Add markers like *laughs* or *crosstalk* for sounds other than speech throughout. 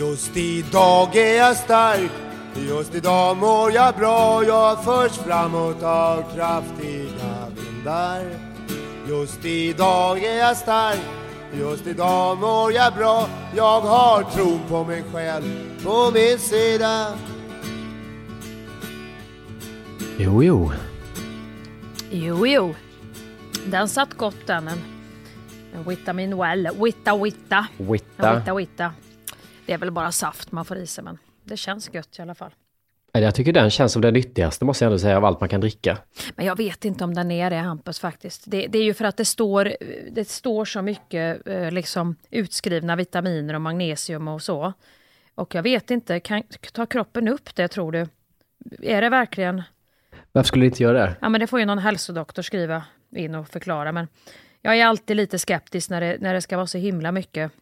Just idag är jag stark Just idag mår jag bra Jag förs framåt av kraftiga vindar Just idag är jag stark Just idag mår jag bra Jag har tron på mig själv på min sida Jo, jo. Jo, jo. Den satt gott den. En, en vitamin well. Witta, witta. Witta. Witta, witta. Det är väl bara saft man får i sig, men det känns gött i alla fall. Jag tycker den känns som den nyttigaste, måste jag ändå säga, av allt man kan dricka. Men jag vet inte om den är det, Hampus, faktiskt. Det, det är ju för att det står, det står så mycket eh, liksom, utskrivna vitaminer och magnesium och så. Och jag vet inte, kan, tar kroppen upp det, tror du? Är det verkligen... Varför skulle det inte göra det? Ja, men det får ju någon hälsodoktor skriva in och förklara. Men jag är alltid lite skeptisk när det, när det ska vara så himla mycket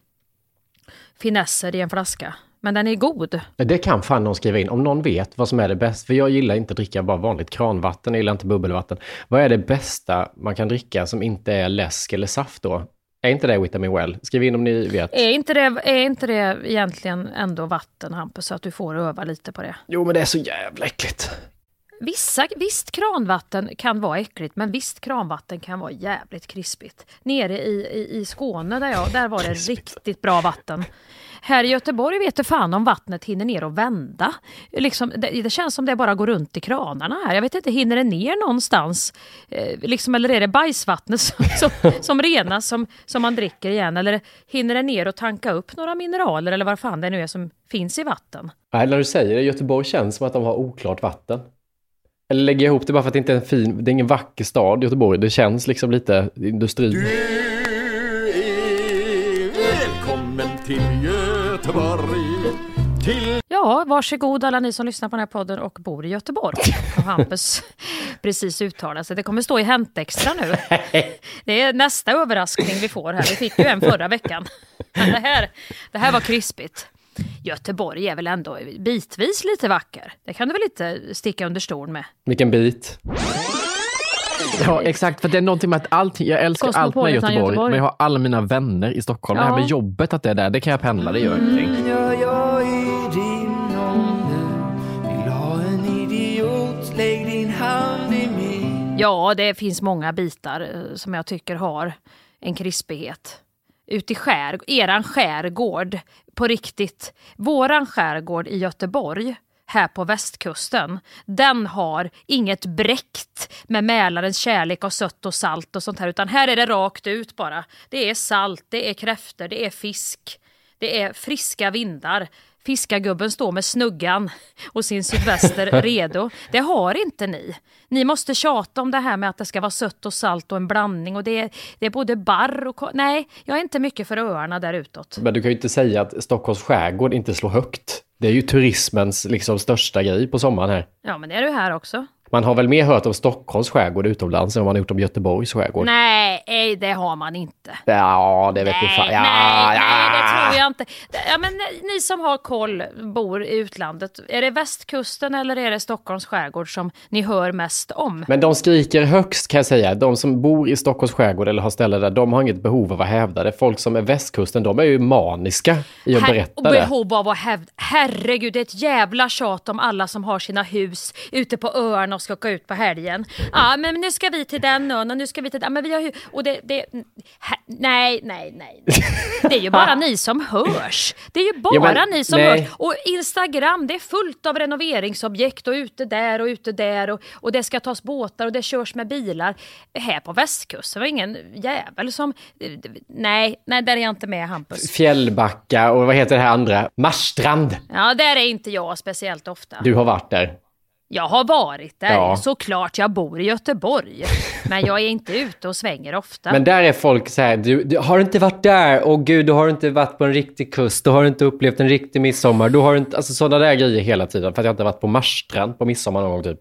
finesser i en flaska. Men den är god. Det kan fan någon skriva in, om någon vet vad som är det bästa. För jag gillar inte att dricka bara vanligt kranvatten, jag gillar inte bubbelvatten. Vad är det bästa man kan dricka som inte är läsk eller saft då? Är inte det Vitamin Well? Skriv in om ni vet. Är inte det, är inte det egentligen ändå vatten, Hampus, så att du får öva lite på det? Jo, men det är så jävla äckligt. Vissa, visst kranvatten kan vara äckligt, men visst kranvatten kan vara jävligt krispigt. Nere i, i, i Skåne, där, jag, där var det riktigt bra vatten. Här i Göteborg vet du fan om vattnet hinner ner och vända. Liksom, det, det, känns som det bara går runt i kranarna här. Jag vet inte, hinner det ner någonstans? Eh, liksom, eller är det bajsvattnet som, *laughs* som, som renas som, som man dricker igen? Eller hinner det ner och tanka upp några mineraler eller vad fan det nu är som finns i vatten? Nej, när du säger det, Göteborg känns som att de har oklart vatten. Eller lägger jag ihop det bara för att det inte är en fin, det är ingen vacker stad Göteborg. Det känns liksom lite industri. Du är välkommen till Göteborg. Till Ja, varsågod alla ni som lyssnar på den här podden och bor i Göteborg. Och Hampus *laughs* precis uttalat sig. Det kommer stå i Hänt Extra nu. Det är nästa överraskning vi får här. Vi fick ju en förra veckan. Men det här, det här var krispigt. Göteborg är väl ändå bitvis lite vacker. Det kan du väl inte sticka under stol med? Vilken bit. Ja, exakt. För det är någonting med att allting, jag älskar allt med Göteborg, Göteborg. men jag har alla mina vänner i Stockholm. Det här Ja. med jobbet, att det är där, det kan jag pendla, det gör ingenting. Ja, jag är din ålder Vill ha en idiot Lägg din hand i min Ja, det finns många bitar eh, som jag tycker har en krispighet ut i skär, eran skärgård, på riktigt. Våran skärgård i Göteborg, här på västkusten, den har inget bräckt med Mälarens kärlek och sött och salt och sånt här, utan här är det rakt ut bara. Det är salt, det är kräftor, det är fisk, det är friska vindar. Fiskargubben står med snuggan och sin sydväster *laughs* redo. Det har inte ni. Ni måste tjata om det här med att det ska vara sött och salt och en blandning och det är, det är både barr och... Nej, jag är inte mycket för öarna där utåt. Men du kan ju inte säga att Stockholms skärgård inte slår högt. Det är ju turismens liksom största grej på sommaren här. Ja, men det är du här också. Man har väl mer hört om Stockholms skärgård utomlands än vad man har gjort om Göteborgs skärgård. Nej, nej, det har man inte. Ja, det vet du fan. Ja, nej, ja. nej, det tror jag inte. Ja, men ni- som har koll, bor i utlandet, är det västkusten eller är det Stockholms skärgård som ni hör mest om? Men de skriker högst kan jag säga. De som bor i Stockholms skärgård eller har ställen där, de har inget behov av att hävda det. Folk som är västkusten, de är ju maniska i att Här- berätta det. behov av att hävda. Herregud, det är ett jävla tjat om alla som har sina hus ute på öarna och ska åka ut på helgen. Ja, men nu ska vi till den ön och nu ska vi till den. Men vi har ju... Och det... det nej, nej, nej. Det är ju bara ni som hörs. Det är ju bara Ja, men ni som nej. hörs. Och Instagram, det är fullt av renoveringsobjekt och ute där och ute där och, och det ska tas båtar och det körs med bilar. Här på västkusten var ingen jävel som... Nej, nej, där är jag inte med Hampus. Fjällbacka och vad heter det här andra? Marstrand. Ja, där är inte jag speciellt ofta. Du har varit där. Jag har varit där, Ja. såklart. Jag bor i Göteborg. Men jag är inte ute och svänger ofta. Men där är folk så här, du, du har inte varit där, och gud, du har inte varit på en riktig kust, du har inte upplevt en riktig midsommar, du har inte, alltså sådana där grejer hela tiden, för att jag inte varit på Marstrand på midsommar någon gång typ.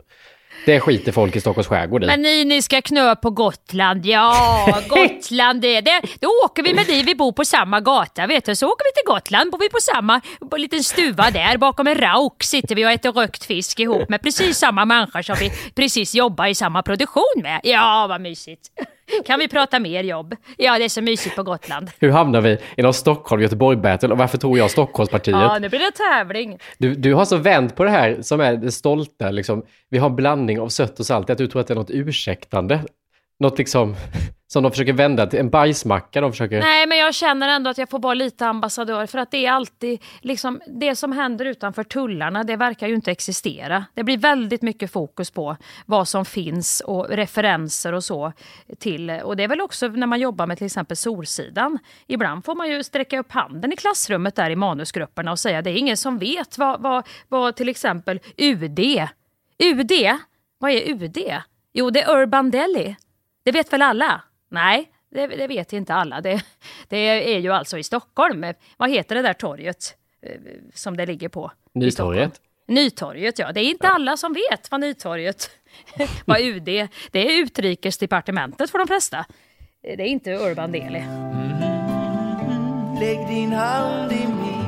Det skiter folk i Stockholms skärgård i. Men ni, ni ska knö på Gotland. Ja, *laughs* Gotland det, det. Då åker vi med dig, vi bor på samma gata vet du. Så åker vi till Gotland, bor vi på samma på en liten stuva där. Bakom en rauk sitter vi och äter rökt fisk ihop med precis samma människor som vi precis jobbar i samma produktion med. Ja, vad mysigt. Kan vi prata mer jobb? Ja, det är så mysigt på Gotland. Hur hamnar vi i någon Stockholm-Göteborg-battle och varför tror jag Stockholmspartiet? Ja, nu blir det tävling. Du, du har så vänt på det här som är det stolta, liksom. vi har en blandning av sött och salt, att du tror att det är något ursäktande. Något liksom *laughs* som de försöker vända till en bajsmacka. De försöker... Nej, men jag känner ändå att jag får vara lite ambassadör för att det är alltid liksom det som händer utanför tullarna. Det verkar ju inte existera. Det blir väldigt mycket fokus på vad som finns och referenser och så till. Och det är väl också när man jobbar med till exempel Solsidan. Ibland får man ju sträcka upp handen i klassrummet där i manusgrupperna och säga det är ingen som vet vad, vad, vad till exempel UD. UD? Vad är UD? Jo, det är Urban Deli. Det vet väl alla? Nej, det, det vet inte alla. Det, det, är ju alltså i Stockholm. Vad heter det där torget eh, som det ligger på? Nytorget. Nytorget, ja. Det är inte ja. alla som vet vad Nytorget, *laughs* vad UD, det är utrikesdepartementet för de flesta. Det är inte Urban Deli. Mm. Lägg din hand i min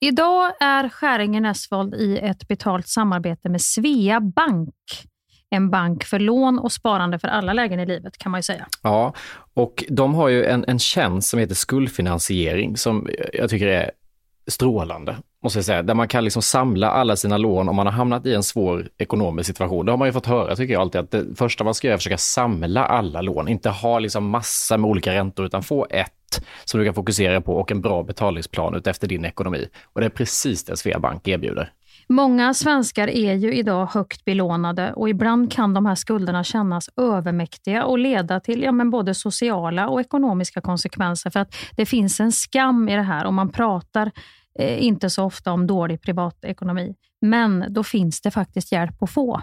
Idag är Skäringen Esvold i ett betalt samarbete med Svea Bank. En bank för lån och sparande för alla lägen i livet kan man ju säga. Ja, och de har ju en, en tjänst som heter skuldfinansiering som jag tycker är strålande, måste jag säga. Där man kan liksom samla alla sina lån om man har hamnat i en svår ekonomisk situation. Det har man ju fått höra, tycker jag alltid, att det första man ska göra är att försöka samla alla lån. Inte ha liksom massa med olika räntor, utan få ett som du kan fokusera på och en bra betalningsplan efter din ekonomi. Och det är precis det Sveabank erbjuder. Många svenskar är ju idag högt belånade och ibland kan de här skulderna kännas övermäktiga och leda till ja, men både sociala och ekonomiska konsekvenser. För att det finns en skam i det här och man pratar eh, inte så ofta om dålig privatekonomi. Men då finns det faktiskt hjälp att få.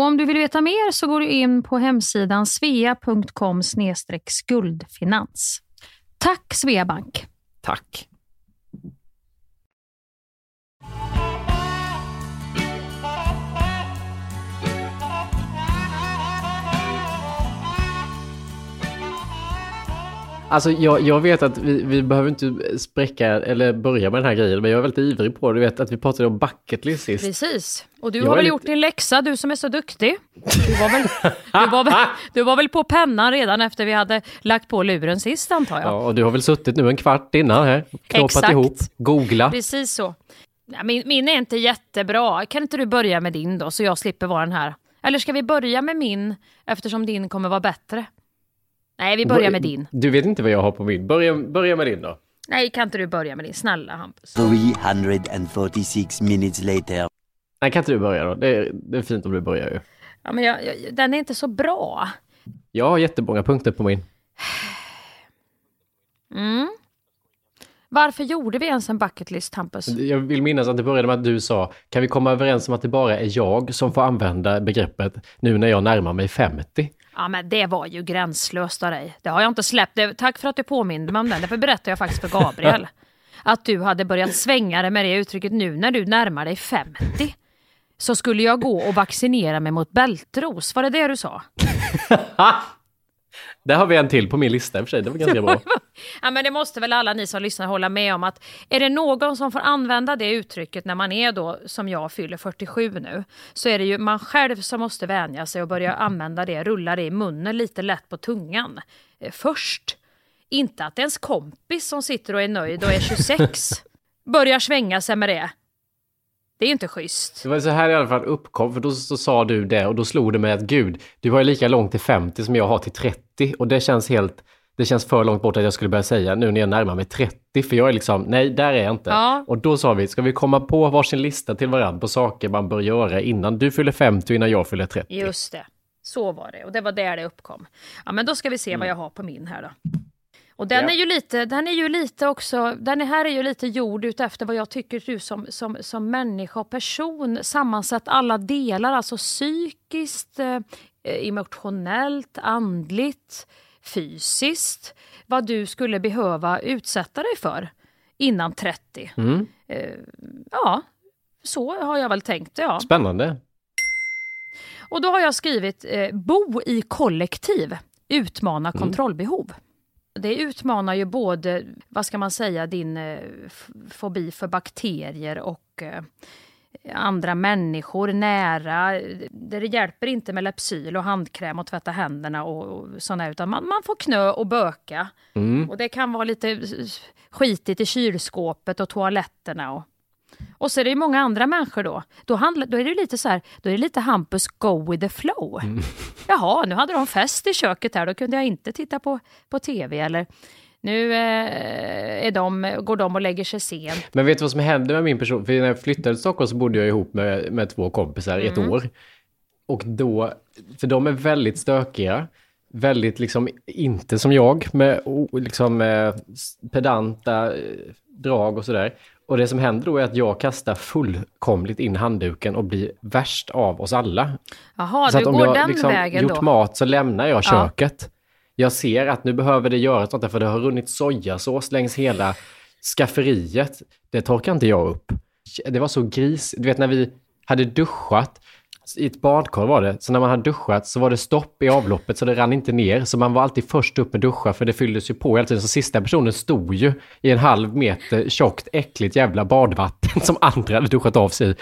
Och om du vill veta mer så går du in på hemsidan svea.com skuldfinans. Tack Sveabank! Tack! Alltså jag, jag vet att vi, vi behöver inte spräcka eller börja med den här grejen, men jag är väldigt ivrig på det. Du vet att vi pratade om bucket list sist. Precis. Och du jag har väl lite... gjort din läxa, du som är så duktig. Du var, väl, du, var väl, *laughs* du var väl på pennan redan efter vi hade lagt på luren sist antar jag. Ja, och du har väl suttit nu en kvart innan här, knåpat Exakt. ihop, googla. Precis så. Min, min är inte jättebra. Kan inte du börja med din då, så jag slipper vara den här? Eller ska vi börja med min, eftersom din kommer vara bättre? Nej, vi börjar med din. Du vet inte vad jag har på min. Börja, börja med din då. Nej, kan inte du börja med din? Snälla Hampus. 346 minutes later. Nej, kan inte du börja då? Det är, det är fint om du börjar ju. Ja, men jag, jag, den är inte så bra. Jag har jättemånga punkter på min. Mm. Varför gjorde vi ens en bucket list, Hampus? Jag vill minnas att det började med att du sa, kan vi komma överens om att det bara är jag som får använda begreppet nu när jag närmar mig 50? Ja, men det var ju gränslöst av dig. Det har jag inte släppt. Det, tack för att du påminde mig om den. Därför berättade jag faktiskt för Gabriel. *laughs* att du hade börjat svänga dig med det uttrycket nu när du närmar dig 50. Så skulle jag gå och vaccinera mig mot bältros. Var det det du sa? *laughs* Där har vi en till på min lista i och för sig, det var ganska bra. *laughs* Ja, men det måste väl alla ni som lyssnar hålla med om att är det någon som får använda det uttrycket när man är då, som jag, fyller 47 nu, så är det ju man själv som måste vänja sig och börja använda det, rulla det i munnen lite lätt på tungan eh, först. Inte att ens kompis som sitter och är nöjd och är 26 *laughs* börjar svänga sig med det. Det är ju inte schysst. Det var så här i alla fall uppkom, för då så sa du det och då slog det mig att gud, du har ju lika långt till 50 som jag har till 30 och det känns helt, det känns för långt bort att jag skulle börja säga nu när jag närmar mig 30, för jag är liksom, nej, där är jag inte. Ja. Och då sa vi, ska vi komma på varsin lista till varandra på saker man bör göra innan du fyller 50 och innan jag fyller 30? Just det, så var det och det var där det uppkom. Ja, men då ska vi se vad jag har på min här då. Och den Ja. är ju lite, den är ju lite också, den är här är ju lite gjord utefter vad jag tycker du som, som, som människa och person sammansatt alla delar, alltså psykiskt, eh, emotionellt, andligt, fysiskt, vad du skulle behöva utsätta dig för innan 30. Mm. Eh, ja, så har jag väl tänkt, ja. Spännande. Och då har jag skrivit eh, bo i kollektiv, utmana kontrollbehov. Det utmanar ju både, vad ska man säga, din eh, fobi för bakterier och eh, andra människor nära. Det hjälper inte med Lypsyl och handkräm och tvätta händerna och, och sådana utan man, man får knö och böka. Och det kan vara lite skitigt i kylskåpet och toaletterna och och så är det ju många andra människor då. Då, handlar, då är det lite så här, då är det lite Hampus go with the flow. *laughs* Jaha, nu hade de fest i köket här, då kunde jag inte titta på, på tv eller nu eh, är de, går de och lägger sig sent. Men vet du vad som hände med min person? För när jag flyttade till Stockholm så bodde jag ihop med, med två kompisar i ett år. Och då, för de är väldigt stökiga. Väldigt liksom inte som jag med liksom eh, pedanta eh, drag och sådär. Och det som händer då är att jag kastar fullkomligt in handduken och blir värst av oss alla. Jaha, Så du att om går jag den liksom vägen gjort då. mat så lämnar jag Ja. köket. Jag ser att nu behöver det göras något för det har runnit sojasås längs hela skafferiet. Det torkar inte jag upp. Det var så gris. Du vet när vi hade duschat, i ett badkar var det, så när man hade duschat så var det stopp i avloppet så det rann inte ner. Så man var alltid först upp med duscha för det fylldes ju på hela tiden. Så sista personen stod ju i en halv meter tjockt, äckligt jävla badvatten *laughs* som andra hade duschat av sig i.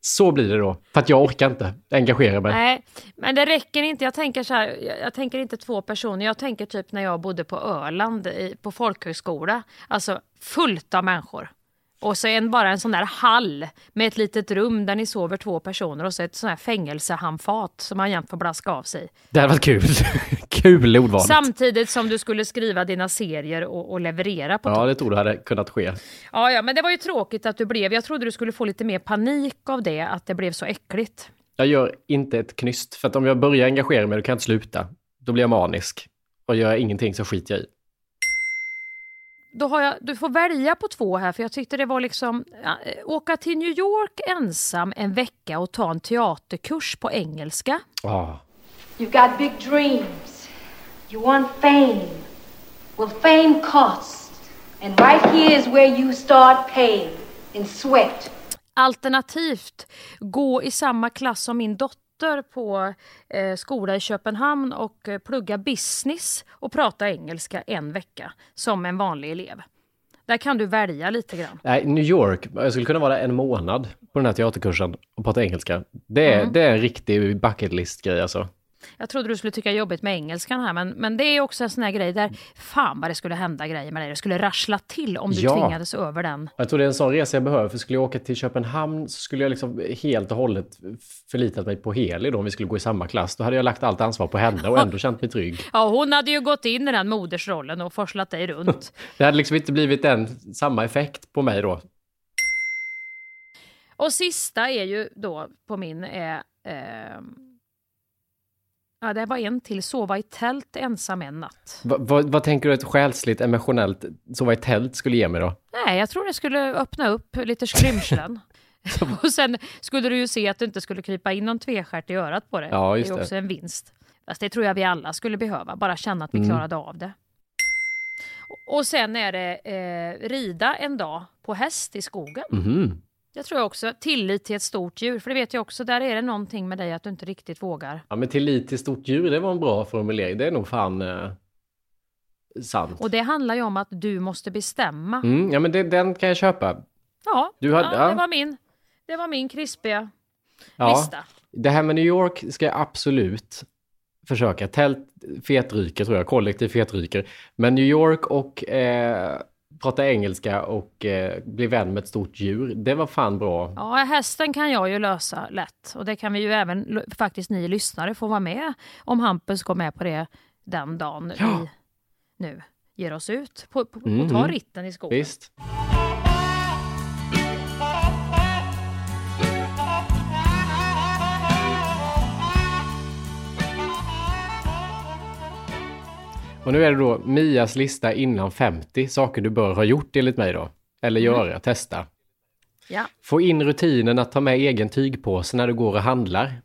Så blir det då. För att jag orkar inte engagera mig. Nej, men det räcker inte. Jag tänker så här, jag, jag tänker inte två personer. Jag tänker typ när jag bodde på Öland i, på folkhögskola. Alltså fullt av människor. Och så en, bara en sån där hall med ett litet rum där ni sover två personer och så ett sån här fängelsehandfat som man jämt får blaska av sig. Det hade varit kul. *laughs* kul ordval. Samtidigt som du skulle skriva dina serier och, och leverera på Ja, det tror du hade kunnat ske. Ja, ja, men det var ju tråkigt att du blev. Jag trodde du skulle få lite mer panik av det, att det blev så äckligt. Jag gör inte ett knyst, för att om jag börjar engagera mig då kan jag inte sluta. Då blir jag manisk. Och gör jag ingenting så skiter jag i. Då har jag, du får välja på två här, för jag tyckte det var liksom... Ja, eh, åka till New York ensam en vecka och ta en teaterkurs på engelska. Ah. You've got big dreams. You want fame. Well, fame costs. And right here is where you start paying in sweat. Alternativt gå i samma klass som min dotter på eh, skola i Köpenhamn och eh, plugga business och prata engelska en vecka som en vanlig elev. Där kan du välja lite grann. Nej, New York. Jag skulle kunna vara en månad på den här teaterkursen och prata engelska. Det är, det är en riktig bucket list-grej alltså. Jag trodde du skulle tycka jobbigt med engelskan här, men, men det är också en sån här grej där fan vad det skulle hända grejer med dig. Det skulle rassla till om du Ja. tvingades över den. Jag tror det är en sån resa jag behöver, för skulle jag åka till Köpenhamn så skulle jag liksom helt och hållet förlitat mig på Heli då om vi skulle gå i samma klass. Då hade jag lagt allt ansvar på henne och ändå känt mig trygg. Ja, hon hade ju gått in i den modersrollen och forslat dig runt. *laughs* Det hade liksom inte blivit den, samma effekt på mig då. Och sista är ju då på min är... Eh, ja, det var en till. Sova i tält ensam en natt. Va, vad, vad tänker du ett själsligt, emotionellt sova i tält skulle ge mig då? Nej, jag tror det skulle öppna upp lite skrymslen. *laughs* och sen skulle du ju se att det inte skulle krypa in någon tvestjärt i örat på det. Ja, just det är det. också en vinst. Fast det tror jag vi alla skulle behöva, bara känna att vi Mm. klarade av det. Och- sen är det eh, rida en dag på häst i skogen. Mhm. Det tror jag också. Tillit till ett stort djur. För det vet jag också, där är det någonting med dig att du inte riktigt vågar. Ja, men tillit till stort djur, det var en bra formulering. Det är nog fan eh, sant. Och det handlar ju om att du måste bestämma. Mm, ja, men det, den kan jag köpa. Ja, Du hade- ja, ja. det var min. Det var min krispiga Ja. lista. Det här med New York ska jag absolut försöka. Tält fetryker tror jag, kollektiv fetryker. Men New York och eh, prata engelska och eh, bli vän med ett stort djur, det var fan bra. Ja, hästen kan jag ju lösa lätt. Och det kan vi ju även, faktiskt ni lyssnare, få vara med om Hampus går med på det den dagen Ja. vi nu ger oss ut på, på, Mm, och tar ritten i skogen. Visst. Och nu är det då Mias lista innan 50, saker du bör ha gjort enligt mig då. Eller göra, testa. Ja. Få in rutinen att ta med egen tygpåse när du går och handlar.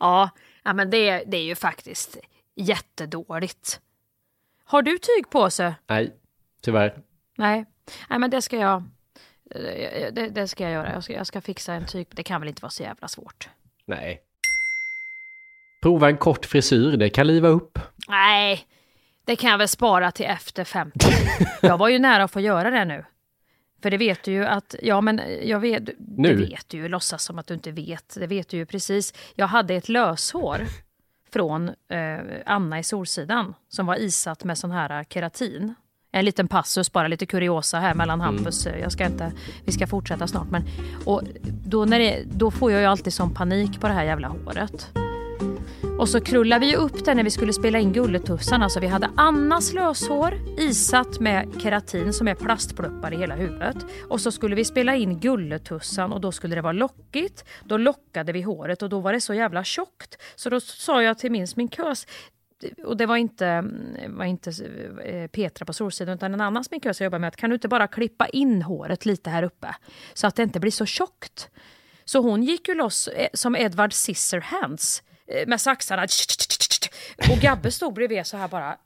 Ja, ja men det, det är ju faktiskt jättedåligt. Har du tygpåse? Nej, tyvärr. Nej, Nej men det ska jag, eh, det, det ska jag göra. Jag ska, jag ska fixa en tyg. Det kan väl inte vara så jävla svårt. Nej. Prova en kort frisyr, det kan liva upp. Nej, det kan jag väl spara till efter 50. *laughs* Jag var ju nära att få göra det nu. För det vet du ju att, ja men jag vet, Nu? det vet du ju, låtsas som att du inte vet. Det vet du ju precis. Jag hade ett löshår från eh, Anna i Solsidan som var isatt med sån här keratin. En liten passus, bara lite kuriosa här mellan Hampus. Jag ska inte, vi ska fortsätta snart. Men, och då, när det, då får jag ju alltid sån panik på det här jävla håret. Och så krullade vi upp det när vi skulle spela in Gulletussan. Alltså vi hade Annas löshår isatt med keratin som är plastpluppar i hela huvudet. Och så skulle vi spela in Gulletussan och då skulle det vara lockigt. Då lockade vi håret och då var det så jävla tjockt. Så då sa jag till min sminkös och det var inte, var inte eh, Petra på Solsidan utan en annan sminkös jag jobbar med. Att kan du inte bara klippa in håret lite här uppe så att det inte blir så tjockt? Så hon gick ju loss eh, som Edward Scissorhands med saxarna. Och Gabbe stod bredvid så här bara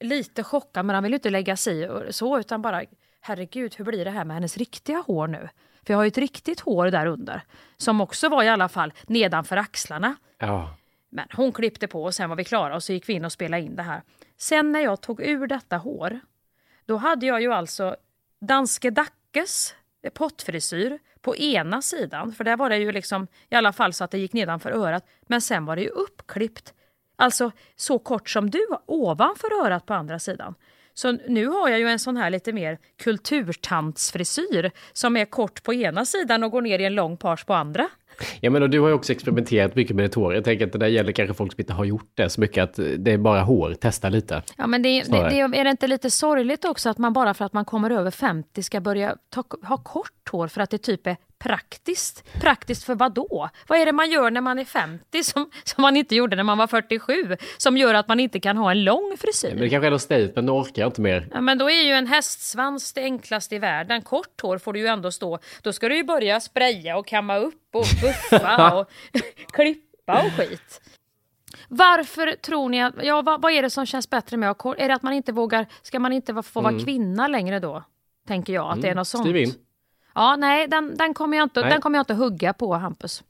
lite chockad men han ville inte lägga sig så utan bara herregud hur blir det här med hennes riktiga hår nu? För jag har ju ett riktigt hår där under som också var i alla fall nedanför axlarna. Ja. Men hon klippte på och sen var vi klara och så gick vi in och spelade in det här. Sen när jag tog ur detta hår, då hade jag ju alltså Danske Dackes pottfrisyr på ena sidan, för där var det ju liksom i alla fall så att det gick nedanför örat, men sen var det ju uppklippt, alltså så kort som du, ovanför örat på andra sidan. Så nu har jag ju en sån här lite mer kulturtantsfrisyr som är kort på ena sidan och går ner i en lång page på andra. Ja, men och du har ju också experimenterat mycket med ditt hår. Jag tänker att det där gäller kanske folk som inte har gjort det så mycket, att det är bara hår, testa lite. Ja, men det, det, det, är det inte lite sorgligt också att man bara för att man kommer över 50 ska börja ta, ha kort hår för att det typ är praktiskt? Praktiskt för vad då? Vad är det man gör när man är 50 som, som man inte gjorde när man var 47? Som gör att man inte kan ha en lång frisyr? Men det kanske är något statement, nu orkar jag inte mer. Ja, men då är ju en hästsvans det enklaste i världen. Kort hår får du ju ändå stå. Då ska du ju börja spraya och kamma upp och *laughs* buffa och *laughs* klippa och skit. Varför tror ni att, ja vad, vad är det som känns bättre med att kort? Är det att man inte vågar, ska man inte få vara kvinna längre då? Tänker jag att det är något sånt. Skriv in. Ja, nej, den, den, kommer jag inte, Nej. den kommer jag inte hugga på Hampus.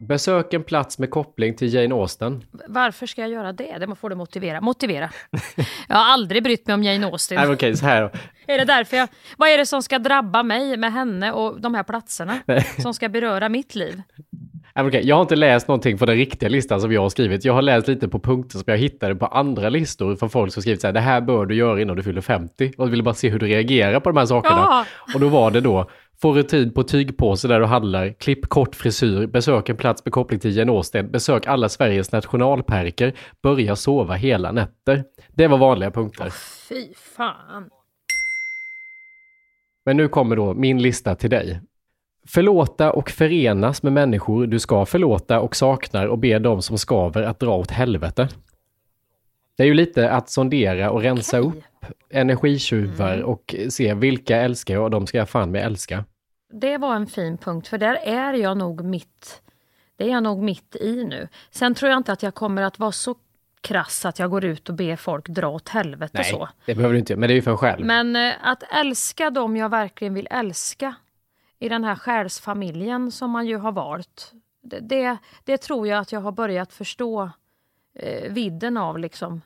Besök en plats med koppling till Jane Austen. Varför ska jag göra det? Det får du motivera. Motivera. Jag har aldrig brytt mig om Jane Austen. Nej, okej, så här då. Är det därför jag... Vad är det som ska drabba mig med henne och de här platserna? Som ska beröra mitt liv? Okej, Jag har inte läst någonting på den riktiga listan som jag har skrivit. Jag har läst lite på punkter som jag hittade på andra listor från folk som skrivit så här, det här bör du göra innan du fyller 50. Och ville bara se hur du reagerar på de här sakerna. Ja. Och då var det då, få rutin på tygpåse där du handlar, klipp kort frisyr, besök en plats med koppling till Jane Austen, besök alla Sveriges nationalparker, börja sova hela nätter. Det var vanliga punkter. Fy fan. Men nu kommer då min lista till dig. Förlåta och förenas med människor du ska förlåta och saknar och be dem som skaver att dra åt helvete. Det är ju lite att sondera och rensa Okej. upp energitjuvar och se vilka älskar jag och de ska jag fan med älska. Det var en fin punkt, för där är jag nog mitt, det är jag nog mitt i nu. Sen tror jag inte att jag kommer att vara så krass att jag går ut och ber folk dra åt helvete Nej, så. det behöver du inte, men det är ju för en själv. Men eh, att älska dem jag verkligen vill älska i den här själsfamiljen som man ju har valt. Det, det, det tror jag att jag har börjat förstå eh, vidden av liksom.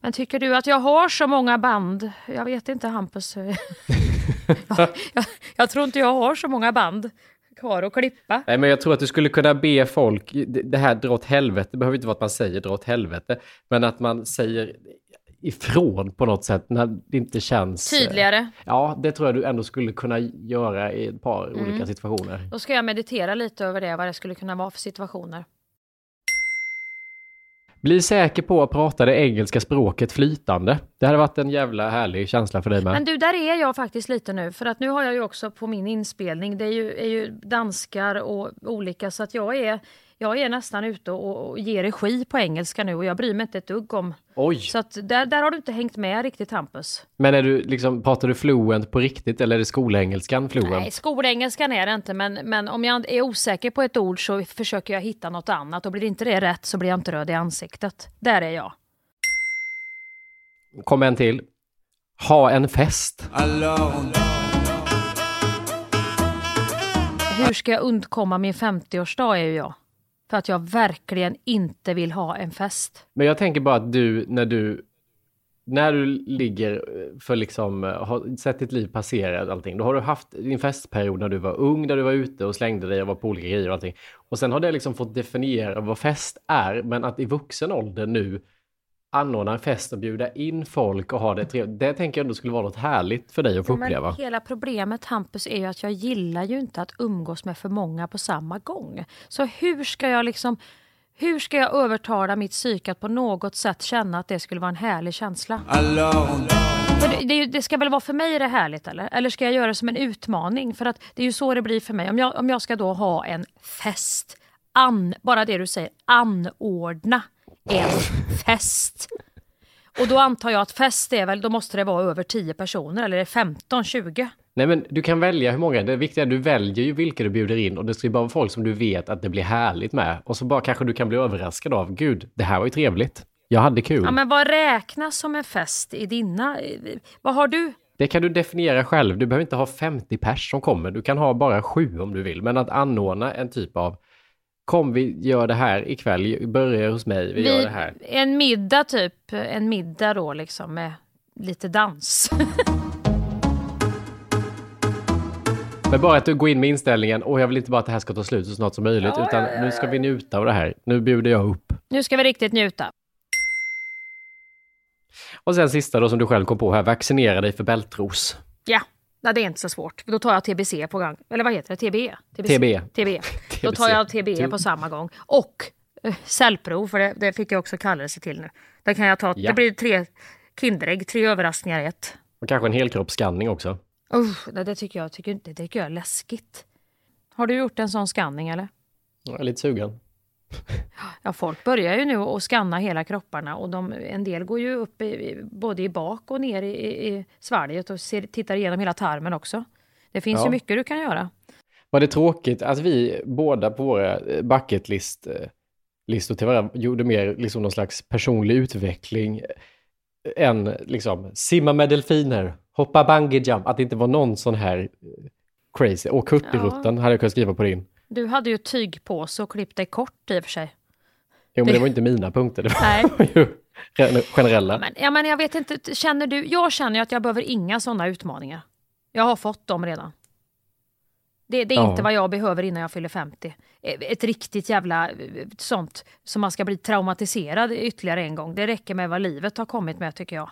Men tycker du att jag har så många band? Jag vet inte Hampus. *laughs* jag, jag, jag tror inte jag har så många band kvar att klippa. Nej, men jag tror att du skulle kunna be folk, det här dra åt helvete, det behöver inte vara att man säger dra åt helvete, men att man säger ifrån på något sätt när det inte känns... eh, Tydligare. Ja, det tror jag du ändå skulle kunna göra i ett par Mm. olika situationer. Då ska jag meditera lite över det, vad det skulle kunna vara för situationer. Bli säker på att prata det engelska språket flytande. Det hade varit en jävla härlig känsla för dig med. Men du, där är jag faktiskt lite nu. För att nu har jag ju också på min inspelning, det är ju, är ju danskar och olika, så att jag är, jag är nästan ute och, och ger regi på engelska nu och jag bryr mig inte ett dugg om. Oj! Så att där, där har du inte hängt med riktigt Hampus. Men är du liksom, pratar du fluent på riktigt eller är det skolengelskan fluent? Nej, skolengelskan är det inte, men, men om jag är osäker på ett ord så försöker jag hitta något annat och blir inte det rätt så blir jag inte röd i ansiktet. Där är jag. Kom en till. Ha en fest. Hur ska jag undkomma min 50-årsdag är ju jag. För att jag verkligen inte vill ha en fest. Men jag tänker bara att du, när du, när du ligger för liksom, eh, har sett ditt liv passera allting, då har du haft din festperiod när du var ung, där du var ute och slängde dig och var på olika grejer och allting. Och sen har det liksom fått definiera vad fest är, men att i vuxen ålder nu anordna en fest och bjuda in folk och ha det trevligt, det tänker jag ändå skulle vara något härligt för dig att få uppleva. Men hela problemet Hampus är ju att jag gillar ju inte att umgås med för många på samma gång. Så hur ska jag liksom hur ska jag övertala mitt psyke att på något sätt känna att det skulle vara en härlig känsla? Det, det, det ska väl vara för mig det härligt eller? Eller ska jag göra det som en utmaning? För att det är ju så det blir för mig. Om jag, om jag ska då ha en fest, an, bara det du säger, anordna en fest. Och då antar jag att fest är väl, då måste det vara över 10 personer eller är det 15, 20? Nej men du kan välja hur många, det viktiga är att du väljer ju vilka du bjuder in och det ska ju bara vara folk som du vet att det blir härligt med. Och så bara kanske du kan bli överraskad av, gud, det här var ju trevligt. Jag hade kul. Ja men vad räknas som en fest i dina, vad har du? Det kan du definiera själv. Du behöver inte ha 50 pers som kommer. Du kan ha bara sju om du vill. Men att anordna en typ av Kom vi gör det här ikväll, börjar hos mig, vi, gör det här. En middag typ, en middag då liksom med lite dans. *laughs* Men bara att du går in med inställningen, och jag vill inte bara att det här ska ta slut så snart som möjligt, Ja, utan ja, ja, nu ska vi njuta av det här. Nu bjuder jag upp. nu ska vi riktigt njuta. Och sen sista då som du själv kom på här, vaccinera dig för bältros. Ja, nej, det är inte så svårt. Då tar jag TBC på gång. Eller vad heter det? TBE? TBE. TBE. *laughs* Då tar jag TBE på samma gång. Och eh, cellprov, för det, det fick jag också kallelse till nu. Där kan jag ta, Ja. det blir tre Kinderägg, tre överraskningar i ett. Och kanske en helkroppsskanning också. Usch, det, det, tycker jag, tycker, inte- det tycker jag är läskigt. Har du gjort en sån skanning eller? Jag är lite sugen. Ja, folk börjar ju nu att skanna hela kropparna och de, en del går ju upp i, både i bak och ner i, i, svalget och ser, tittar igenom hela tarmen också. Det finns Ja. ju mycket du kan göra. Var det tråkigt att vi båda på våra eh, bucket list eh, till varandra gjorde mer liksom någon slags personlig utveckling eh, än liksom simma med delfiner, hoppa bungee jump, att det inte var någon sån här crazy. Och Kurtirutten hade jag kunnat skriva på din. Du hade ju tygpåse och klippt dig kort i och för sig. Jo, men det var inte mina punkter, det var *laughs* ju gen- generella. Men, ja, men jag vet inte, känner du? Jag känner ju att jag behöver inga sådana utmaningar. Jag har fått dem redan. Det, det är Ja. inte vad jag behöver innan jag fyller 50. Ett riktigt jävla eh, sånt som man ska bli traumatiserad ytterligare en gång. Det räcker med vad livet har kommit med tycker jag.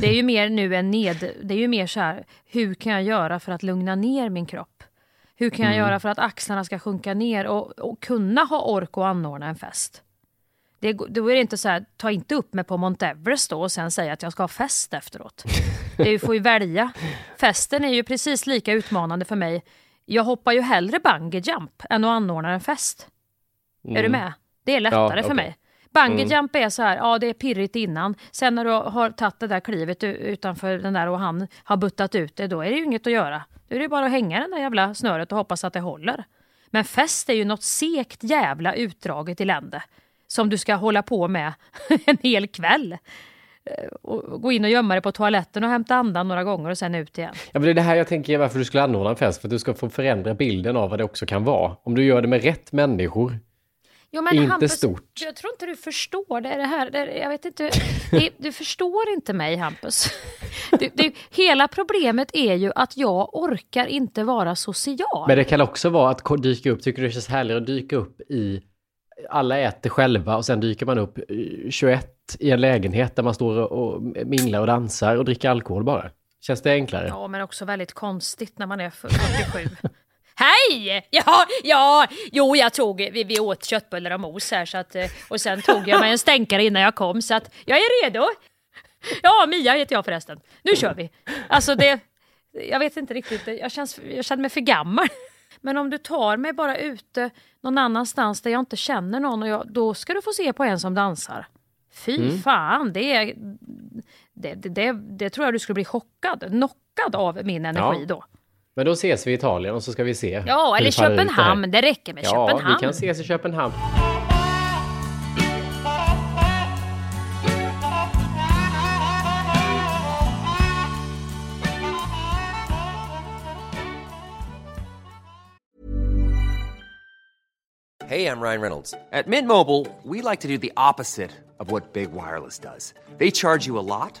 Det är ju *laughs* mer nu än ned... Det är ju mer så här, hur kan jag göra för att lugna ner min kropp? Hur kan jag göra för att axlarna ska sjunka ner och, och kunna ha ork att anordna en fest? Det, då är det inte så här, ta inte upp mig på Mount Everest då och sen säga att jag ska ha fest efteråt. Ju- får ju välja. Festen är ju precis lika utmanande för mig Jag hoppar ju hellre bungee jump än att anordna en fest. Är du med? Det är lättare Mm. Ja, för okej. mig. Bungee jump är så här, ja det är pirrigt innan. Sen när du har tagit det där klivet utanför den där och han har buttat ut det, då är det ju inget att göra. Då är det bara att hänga den där jävla snöret och hoppas att det håller. Men fest är ju något segt jävla utdraget elände. Som du ska hålla på med *laughs* en hel kväll. Eh, Och gå in och gömma dig på toaletten och hämta andan några gånger och sen ut igen. Ja, men det är det här jag tänker varför du skulle anordna en fest, för att du ska få förändra bilden av vad det också kan vara. Om du gör det med rätt människor. Jo, men Inte Hampus, stort. Jag tror inte du förstår det, är det här. Det, jag vet inte. Det, du förstår inte mig, Hampus. Du, du, hela problemet är ju att jag orkar inte vara social. Men det kan också vara att dyka upp, tycker du det känns härligare att dyka upp i alla äter själva och sen dyker man upp eh, 21 i en lägenhet där man står och och minglar och dansar och dricker alkohol bara. Känns det enklare? Ja, men också väldigt konstigt när man är 47. Hej! Ja, ja, jo jag tog, vi, vi åt köttbullar och mos här så att, eh, och sen tog jag mig en stänkare innan jag kom så att jag är redo. Ja, Mia heter jag förresten. Nu kör vi. Alltså det, jag vet inte riktigt, jag, känns, jag känner mig för gammal. Men om du tar mig bara ute någon annanstans där jag inte känner någon, och jag, då ska du få se på en som dansar. Fy fan, det, är, det, det, det, det tror jag du skulle bli chockad, knockad av min energi Ja. då. Men då ses vi i Italien och så ska vi se. Ja, eller ut det. Köpenhamn, det räcker med Ja, Köpenhamn. vi kan ses i Köpenhamn. Hey, I'm Ryan Reynolds. At Mint Mobile, we like to do the opposite of what Big Wireless does. They charge you a lot,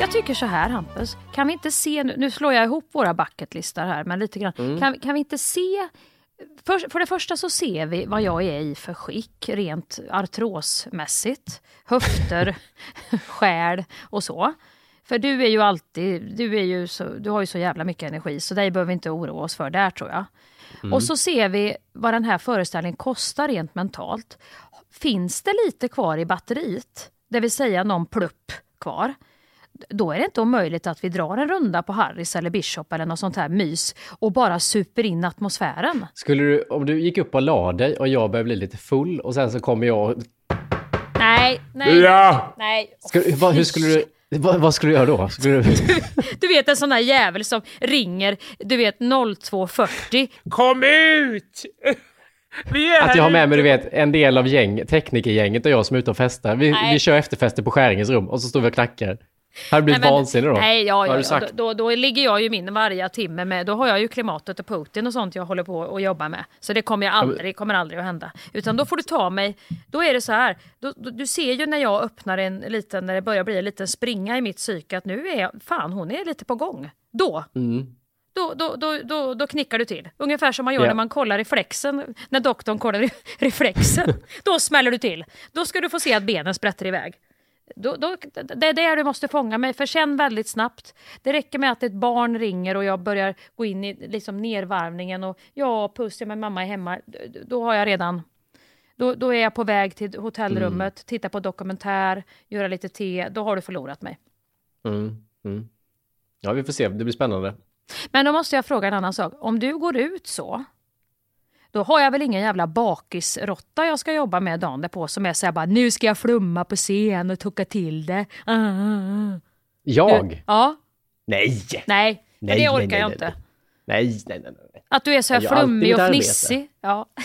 Jag tycker så här Hampus, kan vi inte se, nu, slår jag ihop våra bucketlistor här, men lite grann. Mm. Kan, kan vi inte se, för, för det första så ser vi vad jag är i för skick rent artrosmässigt. Höfter, *laughs* själ och så. För du är ju alltid, du, är ju så, du har ju så jävla mycket energi så dig behöver vi inte oroa oss för där tror jag. Och så ser vi vad den här föreställningen kostar rent mentalt. Finns det lite kvar i batteriet, det vill säga någon plupp kvar, då är det inte omöjligt att vi drar en runda på Harris eller Bishop eller något sånt här mys och bara super in atmosfären. Skulle du, om du gick upp och la dig och jag började bli lite full och sen så kommer jag... och- Nej, nej, Ja! nej. Ska, vad, hur skulle du... Vad, vad skulle du göra då? Skulle du... *laughs* Du vet en sån där jävel som ringer, du vet 0240. Kom ut! *laughs* Att jag har med mig, du vet, en del av gäng, teknikergänget och jag som är ute och festar. Vi, vi kör efterfester på Skäringens rum och så står vi och knackar. Hade blivit men- vansinnig då. Nej, ja, har ja, du ja, då, då, ligger jag ju min varje timme med, då har jag ju klimatet och Putin och sånt jag håller på och jobbar med. Så det kommer jag aldrig, kommer aldrig att hända. Utan då får du ta mig, då är det så här, då, då, du ser ju när jag öppnar en liten, när det börjar bli en liten springa i mitt psyke att nu är, fan hon är lite på gång. Då, Mm. då, då, då, då, då knickar du till. Ungefär som man gör Ja. när man kollar reflexen, när doktorn kollar re- reflexen. *laughs* då smäller du till. Då ska du få se att benen sprätter iväg. Då, då, det är där du måste fånga mig, för känn väldigt snabbt. Det räcker med att ett barn ringer och jag börjar gå in i liksom nervarvningen och ja, puss, ja, men mamma är hemma. Då- Då har jag redan... Då, då är jag på väg till hotellrummet, titta på dokumentär, göra lite te. Då har du förlorat mig. Mm. Mm. Ja, vi får se. Det blir spännande. Men då måste jag fråga en annan sak. Om du går ut så, då har jag väl ingen jävla bakisrotta jag ska jobba med dagen därpå som är såhär bara nu ska jag flumma på scen och tucka till det. Ah, ah, ah. Jag? Ja, Nej! nej, Nej, det orkar nej, nej, jag inte. nej. Nej, nej, nej. Att du är så här Jag flummig och fnissig. Ja. *laughs*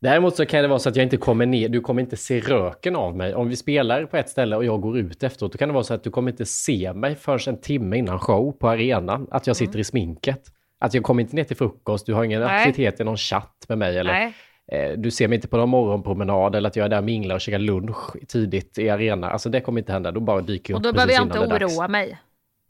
Däremot så kan det vara så att jag inte kommer ner, du kommer inte se röken av mig. Om vi spelar på ett ställe och jag går ut efteråt, då kan det vara så att du kommer inte se mig förrän en timme innan show på arenan. Att jag sitter i sminket. Att jag kommer inte ner till frukost, du har ingen. Nej. aktivitet i någon chatt med mig eller Nej. eh, du ser mig inte på någon morgonpromenad eller att jag är där och minglar och käkar lunch tidigt i arena. Alltså det kommer inte hända, då bara dyker jag Och upp då behöver jag inte det oroa mig.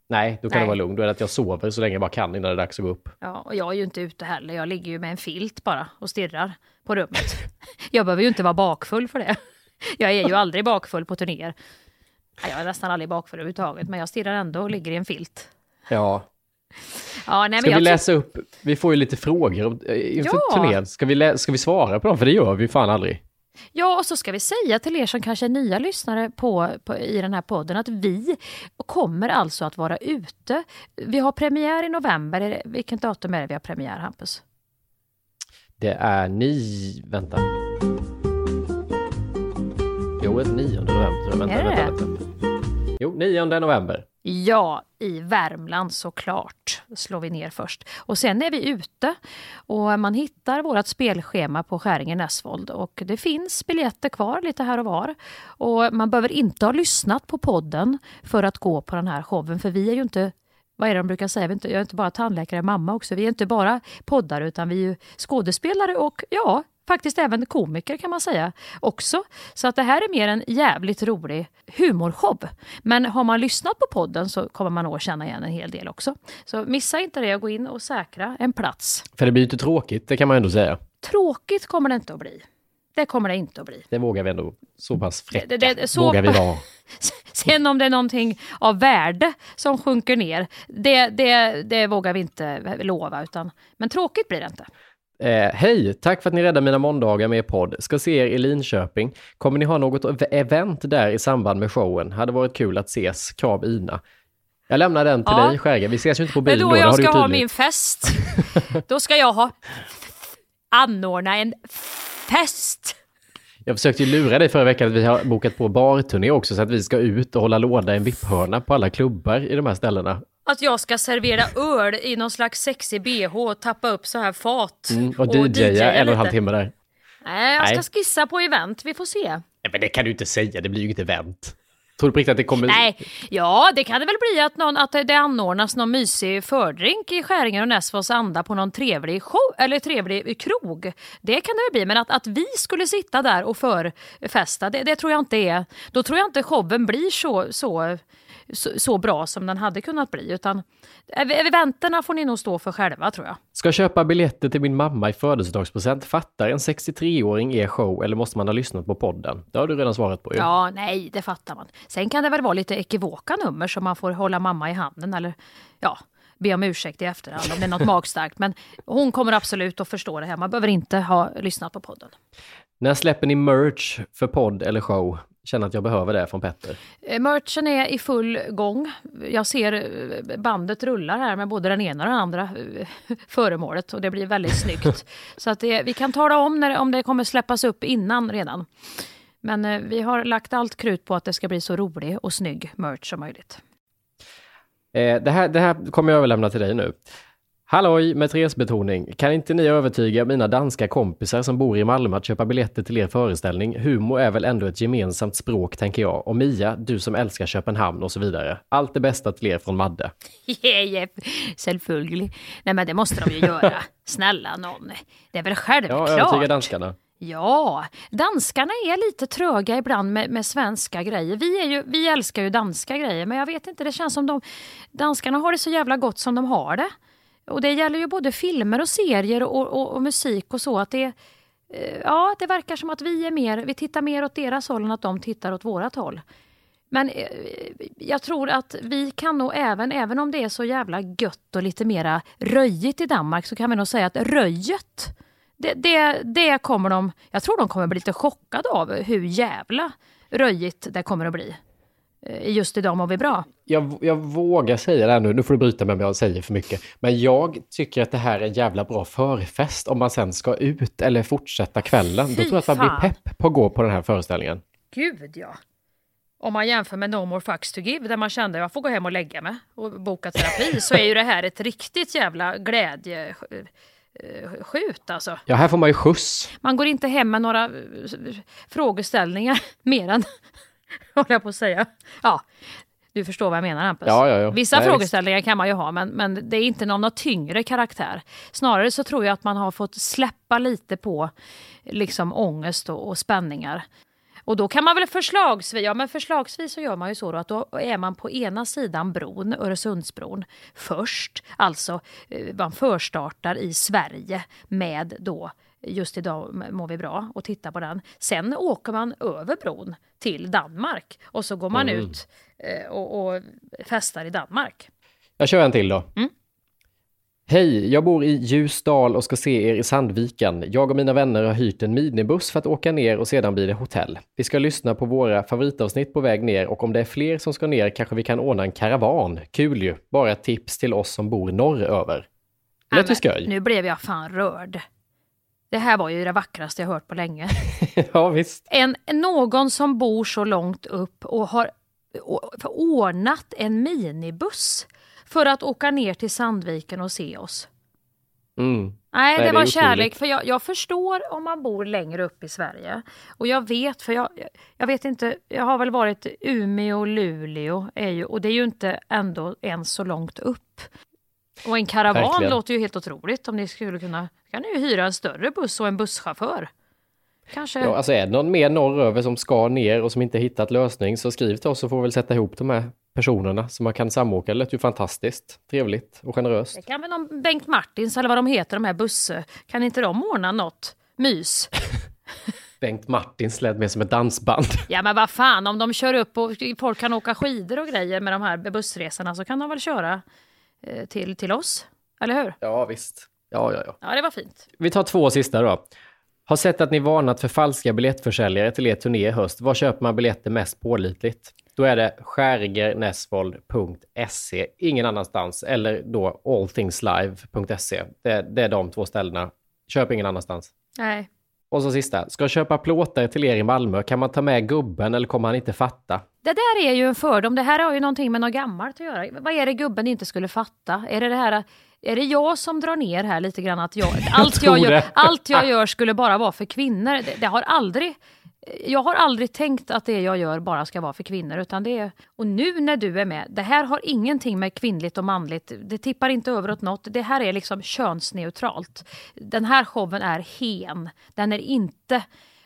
Nej, då kan Nej. du vara lugn. Då är det att jag sover så länge jag bara kan innan det är dags att gå upp. Ja, och jag är ju inte ute heller. Jag ligger ju med en filt bara och stirrar på rummet. *laughs* Jag behöver ju inte vara bakfull för det. Jag är ju aldrig bakfull på turnéer. Jag är nästan aldrig bakfull överhuvudtaget, men jag stirrar ändå och ligger i en filt. Ja. Ja, nej, Ska vi läsa upp? Vi får ju lite frågor eh, inför Ja. turnén. Ska vi, lä- ska vi svara på dem? För det gör vi fan aldrig. Ja, och så ska vi säga till er som kanske är nya lyssnare på, på, i den här podden att vi kommer alltså att vara ute. Vi har premiär i november. Är det- Vilket datum är det vi har premiär, Hampus? Det är ni... Vänta. Jo, ett 9 november. Vänta, Är det vänta, det? vänta. Jo, 9 november. Ja, i Värmland såklart slår vi ner först. Och sen är vi ute och man hittar vårt spelschema på Skäringen Näsvold och det finns biljetter kvar lite här och var. Och man behöver inte ha lyssnat på podden för att gå på den här showen för vi är ju inte vad är det de brukar säga? Vi är inte, jag är inte bara tandläkare, mamma också. Vi är inte bara poddare utan vi är ju skådespelare och ja, faktiskt även komiker kan man säga också. Så att det här är mer en jävligt rolig humorshow. Men har man lyssnat på podden så kommer man nog känna igen en hel del också. Så missa inte det och gå in och säkra en plats. För det blir ju inte tråkigt, det kan man ändå säga. Tråkigt kommer det inte att bli. Det kommer det inte att bli. Det vågar vi ändå. Så pass fräcka Det- det- det- så- vågar vi vara. *laughs* Sen om det är någonting av värde som sjunker ner, det, det, det vågar vi inte lova. Utan, men tråkigt blir det inte. Eh, Hej! Tack för att ni räddar mina måndagar med er podd. Ska se er i Linköping. Kommer ni ha något ev- event där i samband med showen? Hade varit kul att ses. Krav Ina. Jag lämnar den till Ja. dig, Skäriga. Vi ses ju inte på Men bilen då då, det jag ska ha min fest, *laughs* då ska jag ha anordna en fest. Jag försökte ju lura dig förra veckan att vi har bokat på barturné också så att vi ska ut och hålla låda i en VIP-hörna på alla klubbar i de här ställena. Att jag ska servera öl i någon slags sexig bh och tappa upp så här fat. Mm, och DJa en och en halv timme där. Nej, jag ska Nej. skissa på event. Vi får se. Nej, men det kan du inte säga, det blir ju inget event. Tror du på riktigt att det kommer... Nej, ja det kan det väl bli att, någon, att det anordnas någon mysig fördrink i Skäringen och Näsfors anda på någon trevlig show, eller trevlig krog. Det kan det väl bli, men att, att vi skulle sitta där och förfesta, det, det tror jag inte är... Då tror jag inte showen blir så, så, så, så bra som den hade kunnat bli. Utan ev- eventerna får ni nog stå för själva tror jag. Ska köpa biljetter till min mamma i födelsedagspresent. Fattar en 63-åring er show eller måste man ha lyssnat på podden? Det har du redan svarat på ju. Ja, nej, det fattar man. Sen kan det väl vara lite ekivoka nummer som man får hålla mamma i handen eller ja, be om ursäkt i efterhand om det är något *laughs* magstarkt. Men hon kommer absolut att förstå det här. Man behöver inte ha lyssnat på podden. När släpper ni merch för podd eller show? Känner att jag behöver det från Petter. Eh, Merchen är i full gång. Jag ser eh, bandet rullar här med både den ena och den andra eh, föremålet och det blir väldigt *laughs* snyggt. Så att det, vi kan tala om när, om det kommer släppas upp innan redan. Men vi har lagt allt krut på att det ska bli så rolig och snygg merch som möjligt. Eh, det, här, det här kommer jag överlämna till dig nu. Halloj med Therese-betoning. Kan inte ni övertyga mina danska kompisar som bor i Malmö att köpa biljetter till er föreställning? Humor är väl ändå ett gemensamt språk, tänker jag. Och Mia, du som älskar Köpenhamn och så vidare. Allt det bästa till er från Madde. *laughs* Yeah. Selvfølgelig. Nej men det måste de ju göra. *laughs* Snälla någon. Det är väl självklart. Ja, övertyga danskarna. Ja, danskarna är lite tröga ibland med, med svenska grejer. Vi, är ju, vi älskar ju danska grejer, men jag vet inte, det känns som de danskarna har det så jävla gott som de har det. Och det gäller ju både filmer och serier och, och, och musik och så. att det, eh, Ja, det verkar som att vi är mer, vi tittar mer åt deras håll än att de tittar åt vårat håll. Men eh, jag tror att vi kan nog även, även om det är så jävla gött och lite mera röjigt i Danmark, så kan vi nog säga att röjet, det, det, det kommer de, jag tror de kommer bli lite chockade av hur jävla röjigt det kommer att bli. Eh, Just idag mår vi bra. Jag, jag vågar säga det här nu, nu får du bryta mig om jag säger för mycket. Men jag tycker att det här är en jävla bra förfest om man sen ska ut eller fortsätta kvällen. Då Fy tror jag att man blir pepp på att gå på den här föreställningen. Gud ja. Om man jämför med No More Fucks To Give där man kände att jag får gå hem och lägga mig och boka terapi *laughs* så är ju det här ett riktigt jävla glädjeskjut alltså. Ja, här får man ju skjuts. Man går inte hem med några eh, frågeställningar *laughs* mer än, *laughs* håller jag på att säga. Ja, Du förstår vad jag menar Hampus? Ja, ja, ja. Vissa Nej, frågeställningar kan man ju ha men, men det är inte någon, någon tyngre karaktär. Snarare så tror jag att man har fått släppa lite på liksom ångest och, och spänningar. Och då kan man väl förslagsvis, ja men förslagsvis så gör man ju så då att då är man på ena sidan bron, Öresundsbron, först. Alltså eh, man förstartar i Sverige med då Just idag mår vi bra och tittar på den. Sen åker man över bron till Danmark och så går man Mm. ut eh, och, och festar i Danmark. Jag kör en till då. Mm. Hej, jag bor i Ljusdal och ska se er i Sandviken. Jag och mina vänner har hyrt en minibuss för att åka ner och sedan blir det hotell. Vi ska lyssna på våra favoritavsnitt på väg ner och om det är fler som ska ner kanske vi kan ordna en karavan. Kul ju. Bara ett tips till oss som bor norröver. Lät ju skoj. Nu blev jag fan rörd. Det här var ju det vackraste jag hört på länge. *laughs* ja, visst. En, någon som bor så långt upp och har ordnat en minibuss för att åka ner till Sandviken och se oss. Mm. Nej, Nej, det det är var kärlek. För jag, jag förstår om man bor längre upp i Sverige. Och jag vet, för jag, jag vet inte, jag har väl varit Umeå och Luleå är ju, och det är ju inte ändå ens så långt upp. Och en karavan Verkligen. låter ju helt otroligt om ni skulle kunna, kan ni ju hyra en större buss och en busschaufför. Kanske. Ja, alltså är det någon mer norröver som ska ner och som inte hittat lösning så skriv till oss så får vi väl sätta ihop de här personerna så man kan samåka. Det lät ju fantastiskt trevligt och generöst. Det kan väl någon Bengt Martins eller vad de heter, de här busse. Kan inte de ordna något mys? *laughs* Bengt Martins lät mer som ett dansband. Ja men vad fan, om de kör upp och folk kan åka skidor och grejer med de här bussresorna så kan de väl köra eh, till, till oss? Eller hur? Ja, visst. Ja, ja, ja. Ja, det var fint. Vi tar två sista då. Har sett att ni varnat för falska biljettförsäljare till er turné i höst. Var köper man biljetter mest pålitligt? Då är det skärigernesvold.se, ingen annanstans. Eller då allthingslive.se. Det, det är de två ställena. Köp ingen annanstans. Nej. Och så sista. Ska jag köpa plåtar till er i Malmö? Kan man ta med gubben eller kommer han inte fatta? Det där är ju en fördom. Det här har ju någonting med något gammalt att göra. Vad är det gubben inte skulle fatta? Är det det här... Är det jag som drar ner här lite grann? Att jag, *laughs* allt, tror jag gör, allt jag gör skulle bara vara för kvinnor. Det, det har aldrig... Jag har aldrig tänkt att det jag gör bara ska vara för kvinnor. Utan det är, och nu när du är med, det här har ingenting med kvinnligt och manligt. Det tippar inte över åt något. Det här är liksom könsneutralt. Den här showen är hen. Den är inte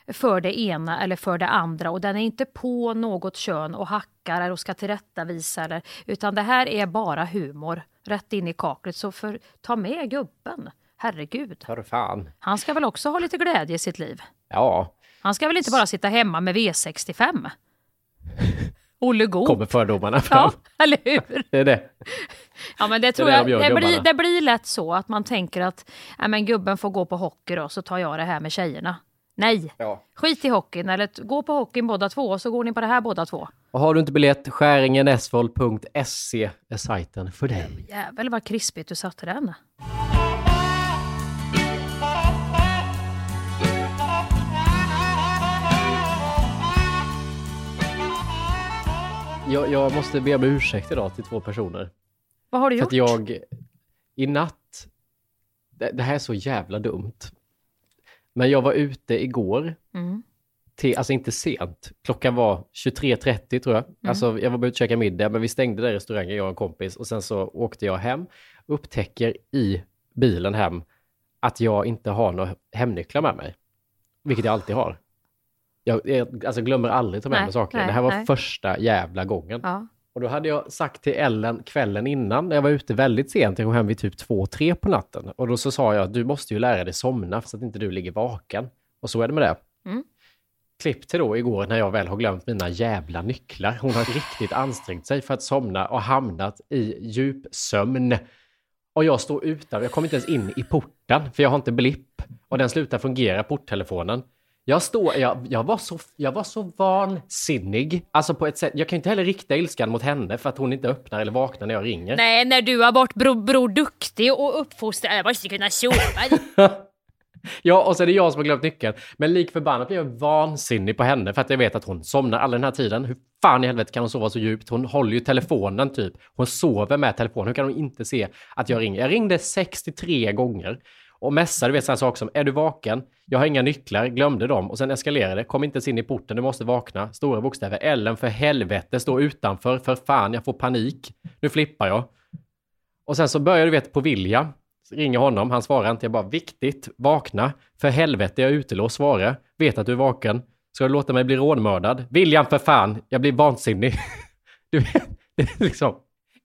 för det ena eller för det andra och den är inte på något kön och hackar och ska tillrättavisa eller, utan det här är bara humor rätt in i kaklet. Så för, ta med gubben, herregud. För fan. Han ska väl också ha lite glädje i sitt liv. Ja, Han ska väl inte bara sitta hemma med V65? Olle Goop. kommer fördomarna fram. Ja, eller hur? Det är det. Ja, men det tror det jag, det, blir, det blir lätt så att man tänker att ja, men gubben får gå på hockey då, så tar jag det här med tjejerna. Nej, Ja. skit i hockeyn eller gå på hockeyn båda två så går ni på det här båda två. Och har du inte biljett, skäringenesvold.se är sajten för dig. Jävel vad krispigt du satte den. Jag, jag måste be om ursäkt idag till två personer. Vad har du För gjort? att jag i natt, det, det här är så jävla dumt. Men jag var ute igår, Mm. till, alltså inte sent. Klockan var 23.30 tror jag. Mm. Alltså jag var ute och käkade middag, men vi stängde där restaurangen, jag och en kompis. Och sen så åkte jag hem, upptäcker i bilen hem att jag inte har några hemnycklar med mig. Vilket jag alltid har. Jag, jag alltså glömmer aldrig ta med Nej, mig saker. nej, det här var nej. första jävla gången. Ja. Och då hade jag sagt till Ellen kvällen innan, när jag var ute väldigt sent, jag kom hem vid typ två, tre på natten. Och då så sa jag, du måste ju lära dig somna så att inte du ligger vaken. Och så är det med det. Mm. Klipp till då igår när jag väl har glömt mina jävla nycklar. Hon har riktigt ansträngt sig för att somna och hamnat i djupsömn. Och jag står utan, jag kommer inte ens in i porten för jag har inte blipp. Och den slutar fungera, porttelefonen. Jag, står, jag, jag, var så, jag var så vansinnig. Alltså på ett sätt, jag kan inte heller rikta ilskan mot henne för att hon inte öppnar eller vaknar när jag ringer. Nej, när du har varit bror bror duktig och uppfostrad, jag måste kunna sova. *laughs* Ja, och så är det jag som har glömt nyckeln. Men lik förbannat blir jag vansinnig på henne för att jag vet att hon somnar all den här tiden. Hur fan i helvete kan hon sova så djupt? Hon håller ju telefonen typ. Hon sover med telefonen. Hur kan hon inte se att jag ringer? Jag ringde 63 gånger. Och mässa, du vet sådana saker som, är du vaken? Jag har inga nycklar, glömde dem. Och sen eskalerade det, kom inte ens in i porten, du måste vakna. Stora bokstäver. Ellen, för helvete, stå utanför, för fan, jag får panik. Nu flippar jag. Och sen så börjar du vet på Vilja, ringer honom, han svarar inte. Jag bara, viktigt, vakna. För helvete, jag är utelåst, svara. Vet att du är vaken. Ska du låta mig bli rånmördad? William, för fan, jag blir vansinnig. *laughs* Du vet, det är liksom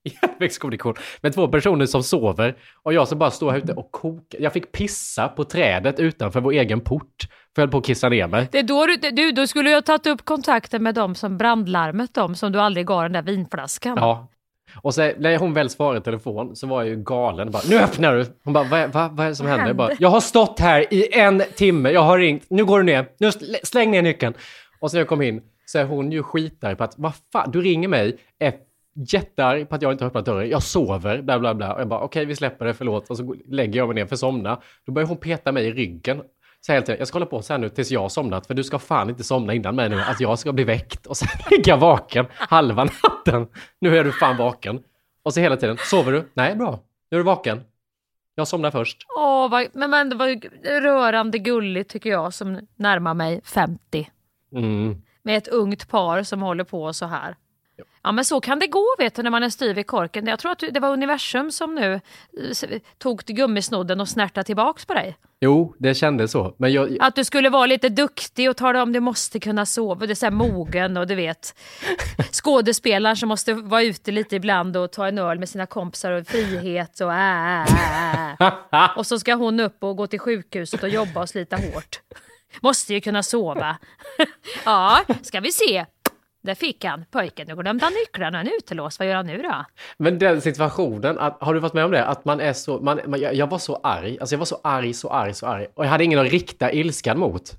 *laughs* järnvägskommunikation med två personer som sover och jag som bara står här ute och kokar. Jag fick pissa på trädet utanför vår egen port för jag höll på att kissa ner mig. Det är då du, du, då skulle jag ha tagit upp kontakten med dem som brandlarmet dem som du aldrig gav den där vinflaskan. Ja. Och så när hon väl svarade i telefon så var jag ju galen. Bara, nu öppnar du! Hon bara, vad, vad, vad är det som händer? Jag, bara, jag har stått här i en timme, jag har ringt, nu går du ner, nu sl- släng ner nyckeln. Och så när jag kom in så är hon ju skitarg på att, vad fan, du ringer mig, är jättearg på att jag inte har öppnat dörren, jag sover, bla bla bla. Och jag bara, okej vi släpper det, förlåt. Och så lägger jag mig ner för att somna. Då börjar hon peta mig i ryggen. Så hela tiden, jag ska hålla på så här nu tills jag har somnat, för du ska fan inte somna innan mig nu, att jag ska bli väckt. Och sen *laughs* ligger jag vaken halva natten. Nu är du fan vaken. Och så hela tiden, sover du? Nej, bra. Nu är du vaken. Jag somnar först. Åh, vad, men, men det var rörande gulligt tycker jag som närmar mig 50. Mm. Med ett ungt par som håller på så här. Ja men så kan det gå vet du när man är styv i korken. Jag tror att det var universum som nu eh, tog gummisnodden och snärtade tillbaks på dig. Jo, det kändes så. Men jag, Att du skulle vara lite duktig och tala om du måste kunna sova. Det är så här mogen och du vet *laughs* skådespelaren som måste vara ute lite ibland och ta en öl med sina kompisar och frihet och äh, äh, äh. *laughs* Och så ska hon upp och gå till sjukhuset och jobba och slita hårt. Måste ju kunna sova. *laughs* ja, ska vi se. Där fick han pojken. Nu glömde han nycklarna. Han är utelåst. Vad gör han nu då? Men den situationen, att, har du varit med om det? Att man är så, man, man, jag, jag var så arg, alltså jag var så arg, så arg, så arg. Och jag hade ingen att rikta ilskan mot.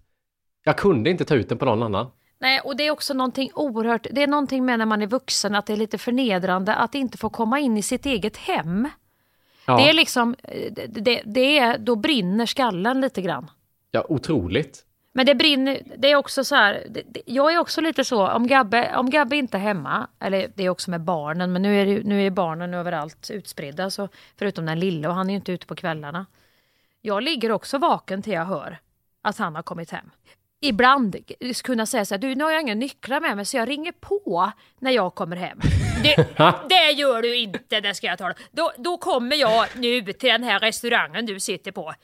Jag kunde inte ta ut den på någon annan. Nej, och det är också någonting oerhört, det är någonting med när man är vuxen att det är lite förnedrande att inte få komma in i sitt eget hem. Ja, Det är liksom, eh, det, det, det är, då brinner skallen lite grann. ja otroligt. Men det brinner, det är också så här, det, det, jag är också lite så, om Gabbe, om Gabbe inte är hemma, eller det är också med barnen, men nu är, det, nu är barnen överallt utspridda, så, förutom den lilla och han är ju inte ute på kvällarna. Jag ligger också vaken till jag hör att han har kommit hem. Ibland kunna säga så här, du nu har jag inga nycklar med mig så jag ringer på när jag kommer hem. Det, det gör du inte, det ska jag tala då, då kommer jag nu till den här restaurangen du sitter på.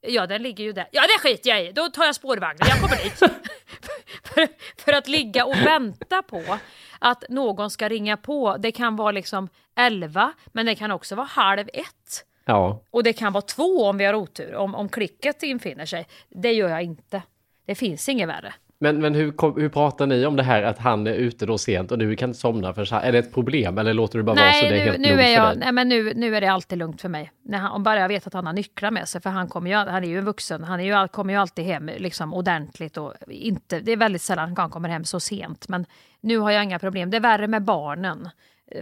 Ja, den ligger ju där. Ja, det skiter jag i. Då tar jag spårvagnen. Jag kommer dit. *laughs* för, för att ligga och vänta på att någon ska ringa på. Det kan vara liksom 11, men det kan också vara halv ett. Ja, Och det kan vara två om vi har otur, om, om klicket infinner sig. Det gör jag inte. Det finns inget värre. Men, men hur, hur pratar ni om det här att han är ute då sent och du kan inte somna för? Är det ett problem eller låter du bara vara så Nej, det är nu, helt nu, lugnt är för jag, dig? nej men nu, nu är det alltid lugnt för mig. När han, om bara jag vet att han har nycklar med sig, för han, kommer ju, han är ju en vuxen. Han är ju, kommer ju alltid hem liksom, ordentligt. Och inte, det är väldigt sällan han kommer hem så sent. Men nu har jag inga problem. Det är värre med barnen.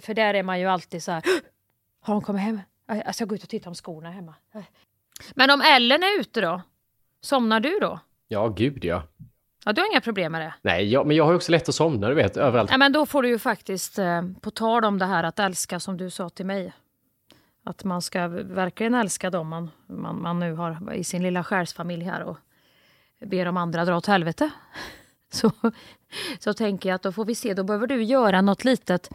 För där är man ju alltid så här, har de kommit hem? Jag ska gå ut och titta om skorna är hemma. Men om Ellen är ute då? Somnar du då? Ja, gud ja. Ja, du har inga problem med det? Nej, jag, men jag har också lätt att somna, du vet, överallt. Nej, men då får du ju faktiskt, eh, på tal om det här att älska som du sa till mig. Att man ska verkligen älska dem man, man, man nu har i sin lilla själsfamilj här och ber de andra dra åt helvete. *laughs* Så, så tänker jag att då får vi se, då behöver du göra något litet.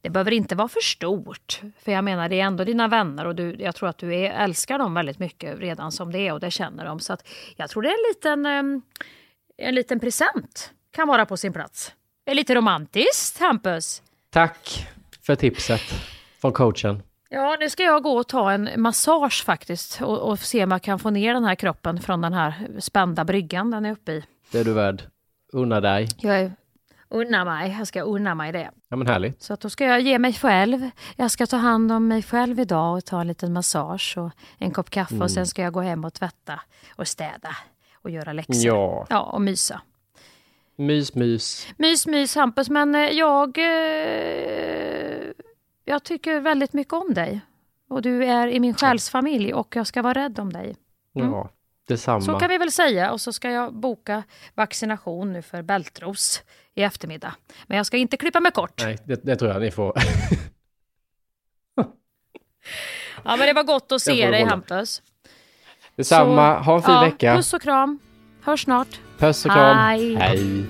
Det behöver inte vara för stort. För jag menar, det är ändå dina vänner och du, jag tror att du är, älskar dem väldigt mycket redan som det är och det känner de. Så att jag tror det är en liten, eh, en liten present. Kan vara på sin plats. Är lite romantiskt, Hampus. Tack för tipset från coachen. Ja, nu ska jag gå och ta en massage faktiskt och, och se om jag kan få ner den här kroppen från den här spända bryggan den är uppe i. Det är du värd. Unna dig. Jag är, unna mig, jag ska unna mig det. Ja, men härligt. Så att då ska jag ge mig själv. Jag ska ta hand om mig själv idag och ta en liten massage och en kopp kaffe Mm. och sen ska jag gå hem och tvätta och städa och göra läxor. Ja. Ja, och mysa. Mys, mys. Mys, mys Hampus, men eh, jag, eh, jag tycker väldigt mycket om dig. Och du är i min själsfamilj och jag ska vara rädd om dig. Ja, detsamma. Så kan vi väl säga. Och så ska jag boka vaccination nu för bältros i eftermiddag. Men jag ska inte klippa mig kort. Nej, det, det tror jag ni får. *laughs* Ja, men det var gott att se dig. Hampus. Detsamma. Ha en fin ja, vecka. Puss och kram. Hörs snart. Puss och kram. Hej. Hej.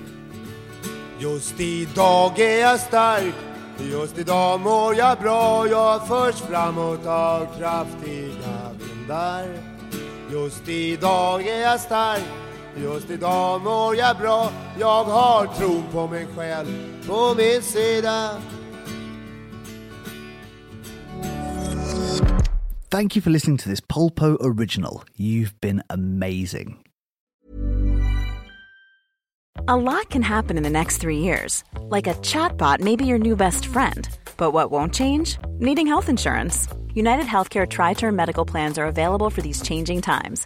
Just idag är jag stark Just idag mår jag bra Jag förs framåt av kraftiga vindar Just idag är jag stark Just idag mår jag bra Jag har tron på mig själv på min sida Thank you for listening to this Polpo original. You've been amazing. A lot can happen in the next three years. Like a chatbot may be your new best friend. But what won't change? Needing health insurance. United Healthcare Tri Term Medical Plans are available for these changing times.